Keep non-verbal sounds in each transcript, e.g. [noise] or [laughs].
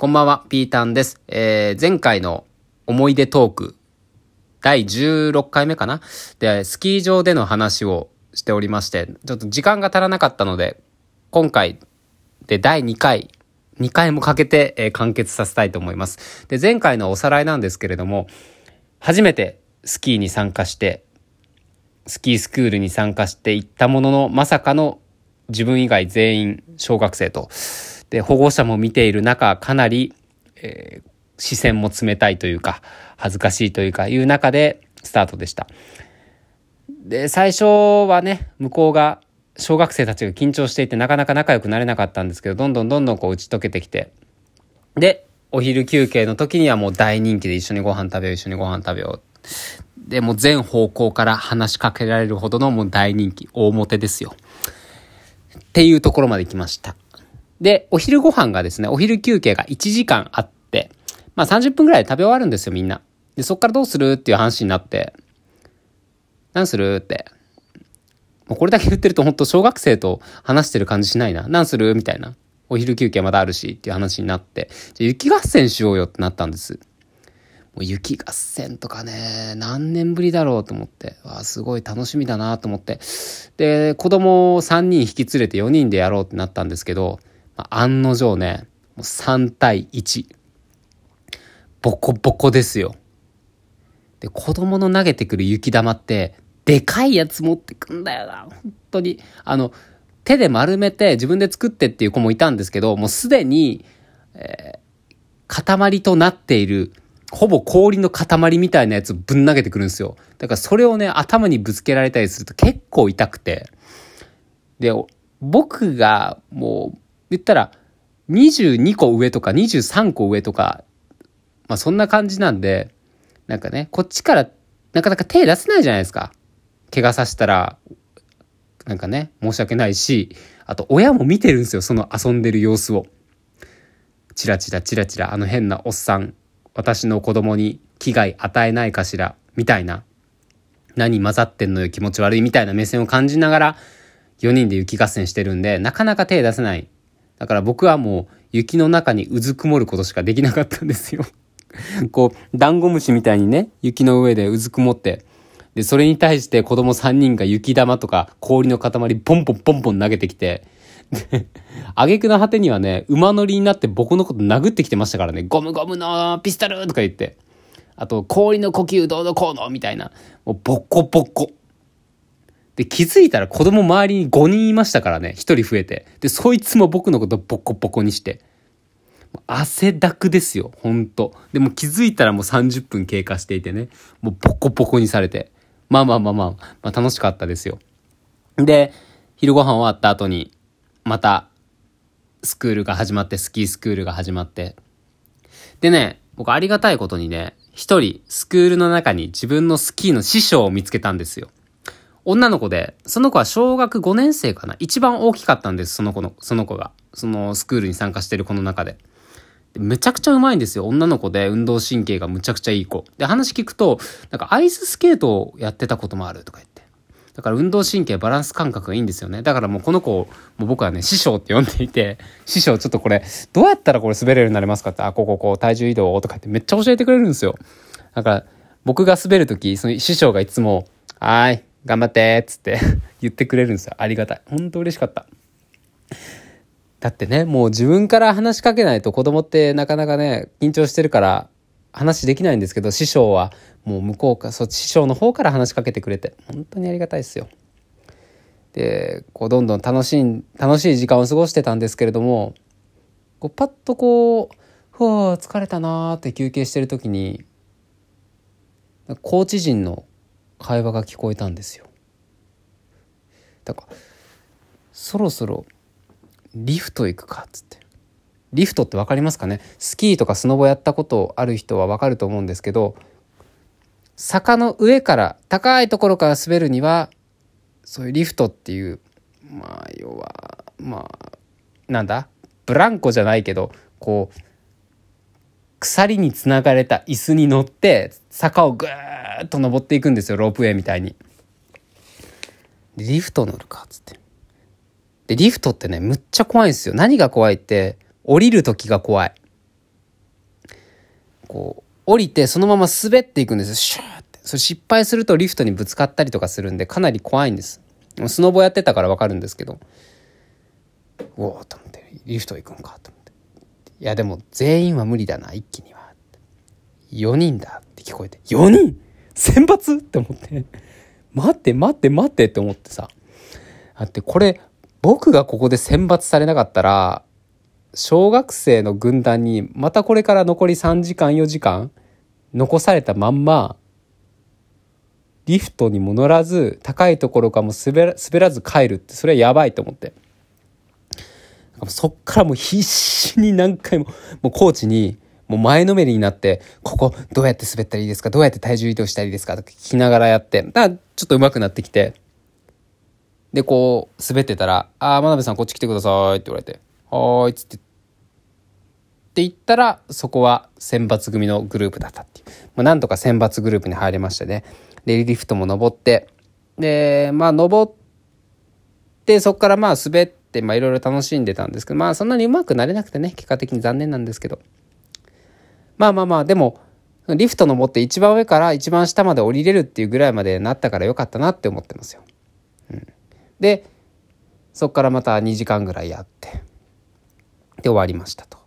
こんばんは、ピータンです。えー、前回の思い出トーク、第16回目かな？で、スキー場での話をしておりまして、ちょっと時間が足らなかったので、今回で第2回、2回もかけて、えー、完結させたいと思います。で、前回のおさらいなんですけれども、初めてスキーに参加して、スキースクールに参加していったものの、まさかの自分以外全員小学生と、で、保護者も見ている中、かなり、えー、視線も冷たいというか、恥ずかしいというか、いう中でスタートでした。で、最初はね、向こうが、小学生たちが緊張していてなかなか仲良くなれなかったんですけど、どんどんどんどんこう打ち解けてきて、で、お昼休憩の時にはもう大人気で一緒にご飯食べよう、一緒にご飯食べよう。で、も全方向から話しかけられるほどのもう大人気、大モテですよ。っていうところまで来ました。で、お昼ご飯がですね、お昼休憩が1時間あって、まあ30分くらいで食べ終わるんですよ、みんな。で、そっからどうするっていう話になって、何するって。もうこれだけ言ってると本当小学生と話してる感じしないな。何するみたいな。お昼休憩まだあるしっていう話になって、じゃ雪合戦しようよってなったんです。もう雪合戦とかね、何年ぶりだろうと思って、わあ、すごい楽しみだなと思って。で、子供3人引き連れて4人でやろうってなったんですけど、まあ、案の定ね、もう3対1。ボコボコですよ。で、子供の投げてくる雪玉って、でかいやつ持ってくんだよな。本当に。あの、手で丸めて自分で作ってっていう子もいたんですけど、もうすでに、えー、塊となっている、ほぼ氷の塊みたいなやつをぶん投げてくるんですよ。だからそれをね、頭にぶつけられたりすると結構痛くて。で、僕がもう言ったら、22個上とか23個上とか、まあそんな感じなんで、なんかね、こっちからなかなか手出せないじゃないですか。怪我させたら、なんかね、申し訳ないし、あと親も見てるんですよ、その遊んでる様子を。チラチラチラチラ、あの変なおっさん、私の子供に危害与えないかしら、みたいな。何混ざってんのよ、気持ち悪いみたいな目線を感じながら、4人で雪合戦してるんで、なかなか手出せないだから僕はもう雪の中にうずくもることしかできなかったんですよ。[laughs] こう、ダンゴムシみたいにね、雪の上でうずくもって、で、それに対して子供3人が雪玉とか氷の塊ポンポンポンポン投げてきて、で、挙句の果てにはね、馬乗りになって僕のこと殴ってきてましたからね、ゴムゴムのピストルとか言って、あと、氷の呼吸どうのこうのみたいな、もうボッコボッコ。で、気づいたら子供周りに5人いましたからね。1人増えて。で、そいつも僕のことボコボコにして。汗だくですよ。ほんと。でも気づいたらもう30分経過していてね。もうボコボコにされて。まあまあまあまあ、まあ楽しかったですよ。で、昼ご飯終わった後に、また、スクールが始まって、スキースクールが始まって。でね、僕ありがたいことにね、一人、スクールの中に自分のスキーの師匠を見つけたんですよ。女の子で、その子は小学5年生かな一番大きかったんです、その子の、その子が。そのスクールに参加してる子の中で。でめちゃくちゃうまいんですよ。女の子で運動神経がむちゃくちゃいい子。で、話聞くと、なんかアイススケートをやってたこともあるとか言って。だから運動神経、バランス感覚がいいんですよね。だからもうこの子を、もう僕はね、師匠って呼んでいて、師匠ちょっとこれ、どうやったらこれ滑れるようになりますかって、あ、こここう、体重移動とか言ってめっちゃ教えてくれるんですよ。だから、僕が滑るとき、その師匠がいつも、はい、頑張ってっつって [laughs] 言ってくれるんですよ。ありがたい。本当嬉しかった。だってね、もう自分から話しかけないと子供ってなかなかね、緊張してるから話できないんですけど、師匠はもう向こうか、そ師匠の方から話しかけてくれて、本当にありがたいですよ。で、こうどんどん楽しい、楽しい時間を過ごしてたんですけれども、こうパッとこう、ふわ疲れたなーって休憩してる時に、コーチ陣の会話が聞こえたんですよ。だからそろそろリフト行くかっつって。リフトって分かりますかね？スキーとかスノボやったことある人は分かると思うんですけど坂の上から高いところから滑るにはそういうリフトっていうまあ要はまあなんだ？ブランコじゃないけどこう鎖につながれた椅子に乗って坂をぐーっと登っていくんですよロープウェイみたいに。リフト乗るかっつって。でリフトってねむっちゃ怖いんですよ。何が怖いって降りる時が怖い。こう、降りてそのまま滑っていくんですよ。シューって。それ失敗するとリフトにぶつかったりとかするんで、かなり怖いんです。スノボやってたからわかるんですけど。うおおと思って、リフト行くんかと思って。いや、でも全員は無理だな、一気には。4人だって聞こえて、4人？選抜って思って。待って待って待ってって思ってさ。だってこれ、僕がここで選抜されなかったら、小学生の軍団にまたこれから残り3時間4時間残されたまんまリフトにも乗らず高いところかも滑らず帰るってそれはやばいと思ってそっからもう必死に何回ももうコーチにもう前のめりになってここどうやって滑ったらいいですか？どうやって体重移動したらいいですか？とか聞きながらやってだちょっと上手くなってきてでこう滑ってたら「ああ真鍋さんこっち来てください」って言われて「はーい」っつってって言ったらそこは選抜組のグループだったっていう、まあ、なんとか選抜グループに入れましてね。でリフトも登ってでまあ登ってそこからまあ滑ってまあいろいろ楽しんでたんですけどまあそんなにうまくなれなくてね結果的に残念なんですけどまあまあまあでもリフト登って一番上から一番下まで降りれるっていうぐらいまでなったからよかったなって思ってますよ。うん、でそこからまた2時間ぐらいやってで終わりましたと。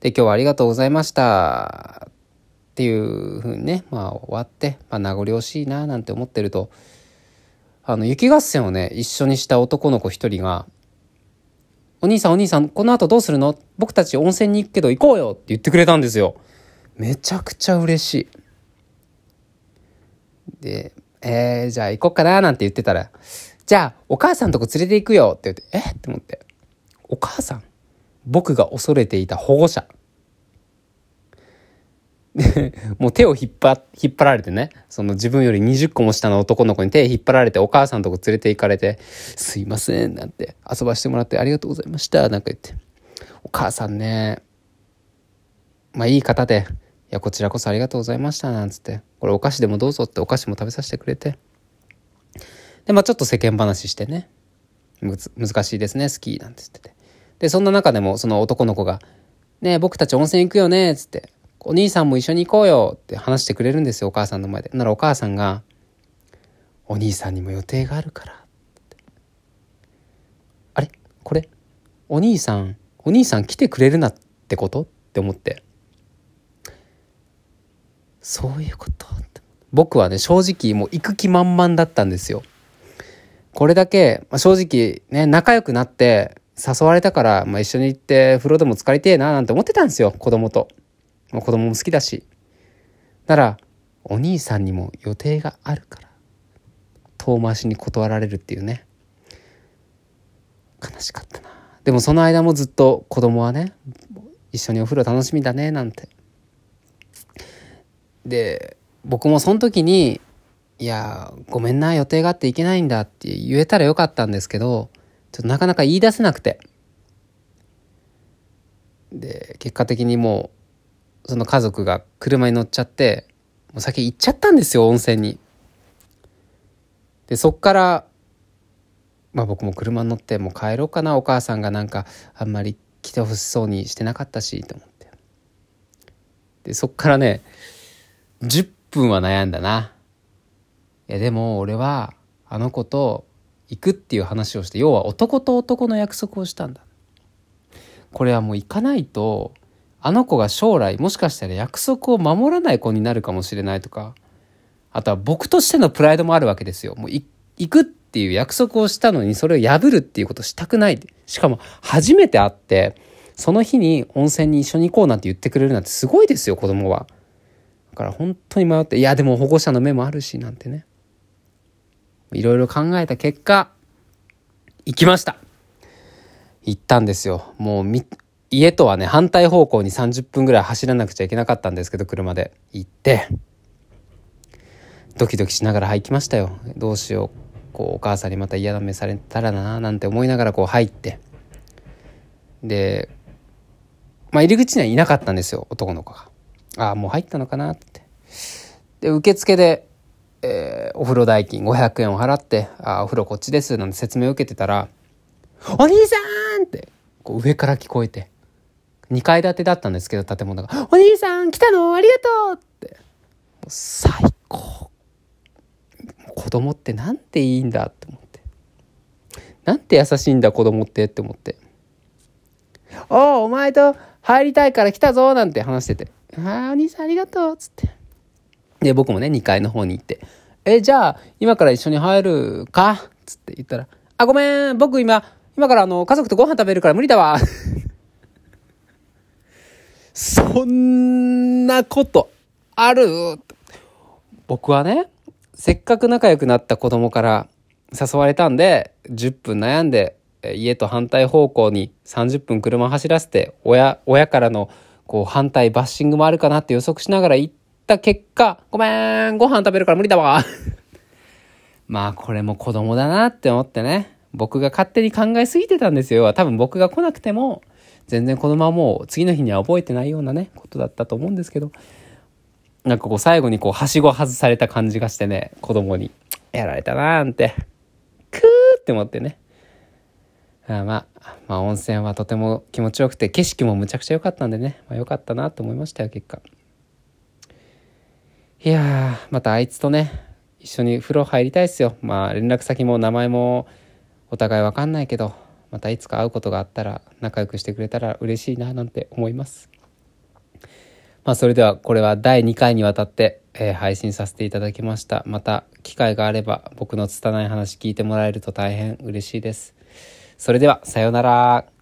で、今日はありがとうございました。っていうふうにね、まあ終わって、まあ名残惜しいななんて思ってると、あの、雪合戦をね、一緒にした男の子一人が、お兄さんお兄さん、この後どうするの？僕たち温泉に行くけど行こうよって言ってくれたんですよ。めちゃくちゃ嬉しい。で、えー、じゃあ行こっかななんて言ってたら、じゃあお母さんとこ連れて行くよって言って、え？って思って。お母さん僕が恐れていた保護者。もう手を引っ張引っ張られてね、その自分より20個も下の男の子に手引っ張られてお母さんとこ連れて行かれて、すいません、なんて遊ばしてもらってありがとうございました、なんか言って。お母さんね、まあいい方で、いや、こちらこそありがとうございました、なんつって。これお菓子でもどうぞってお菓子も食べさせてくれて。で、まあちょっと世間話してね。難しいですね、スキーなんて言ってて。で、そんな中でもその男の子が、ね、僕たち温泉行くよね、つって、お兄さんも一緒に行こうよって話してくれるんですよ、お母さんの前で。ならお母さんが、お兄さんにも予定があるから。あれ？これ、お兄さん、お兄さん来てくれるなってこと？って思って。そういうこと？僕はね、正直もう行く気満々だったんですよ。これだけ、まあ、正直ね、仲良くなって、誘われたから、まあ、一緒に行って風呂でも浸かりてえななんて思ってたんですよ子供と、まあ、子供も好きだし。ならお兄さんにも予定があるから遠回しに断られるっていうね。悲しかったな。でもその間もずっと子供はね一緒にお風呂楽しみだねなんて。で僕もその時に「いやごめんな予定があって行けないんだ」って言えたらよかったんですけどちょっとなかなか言い出せなくて。で、結果的にもう、その家族が車に乗っちゃって、もう先行っちゃったんですよ、温泉に。で、そっから、まあ僕も車に乗ってもう帰ろうかな、お母さんがなんかあんまり来てほしそうにしてなかったし、と思って。で、そっからね、10分は悩んだな。いやでも俺はあの子と行くっていう話をして要は男と男の約束をしたんだこれはもう行かないとあの子が将来もしかしたら約束を守らない子になるかもしれないとか。あとは僕としてのプライドもあるわけですよ。もう行くっていう約束をしたのにそれを破るっていうことしたくない。しかも初めて会ってその日に温泉に一緒に行こうなんて言ってくれるなんてすごいですよ子供は。だから本当に迷っていやでも保護者の目もあるしなんてね。いろいろ考えた結果、行きました。行ったんですよ。もうみ、家とはね、反対方向に30分ぐらい走らなくちゃいけなかったんですけど、車で行って、ドキドキしながら入きましたよ。どうしよう。こう、お母さんにまた嫌な目されたらな、なんて思いながらこう入って。で、まあ入り口にはいなかったんですよ、男の子が。ああ、もう入ったのかなって。で、受付で、えー、お風呂代金500円を払って、あ、お風呂こっちです、なんて説明を受けてたら、お兄さんって、こう上から聞こえて、2階建てだったんですけど、建物が、お兄さん来たの？ありがとうって。最高。子供ってなんていいんだって思って。なんて優しいんだ子供って？って思って。おお、お前と入りたいから来たぞなんて話してて。ああ、お兄さんありがとうつって。で、僕もね、2階の方に行って。え、じゃあ、今から一緒に入るか？つって言ったら、あ、ごめん、僕今、今からあの、家族とご飯食べるから無理だわ。[laughs] そんなことある？僕はね、せっかく仲良くなった子供から誘われたんで、10分悩んで、家と反対方向に30分車走らせて、親、親からのこう反対バッシングもあるかなって予測しながら行った結果、ごめん、ご飯食べるから無理だわ。[laughs] まあこれも子供だなって思ってね、僕が勝手に考えすぎてたんですよ。多分僕が来なくても、全然子供はもう次の日には覚えてないようなね、ことだったと思うんですけど、なんかこう最後にこう、はしご外された感じがしてね、子供に、やられたなーんて、くーって思ってね。あまあ、まあ温泉はとても気持ちよくて、景色もむちゃくちゃ良かったんでね、まあ良かったなと思いましたよ、結果。いや、またあいつとね、一緒に風呂入りたいっすよ。まあ連絡先も名前もお互いわかんないけど、またいつか会うことがあったら仲良くしてくれたら嬉しいななんて思います。まあそれではこれは第2回にわたって、えー、配信させていただきました。また機会があれば僕の拙い話聞いてもらえると大変嬉しいです。それではさようなら。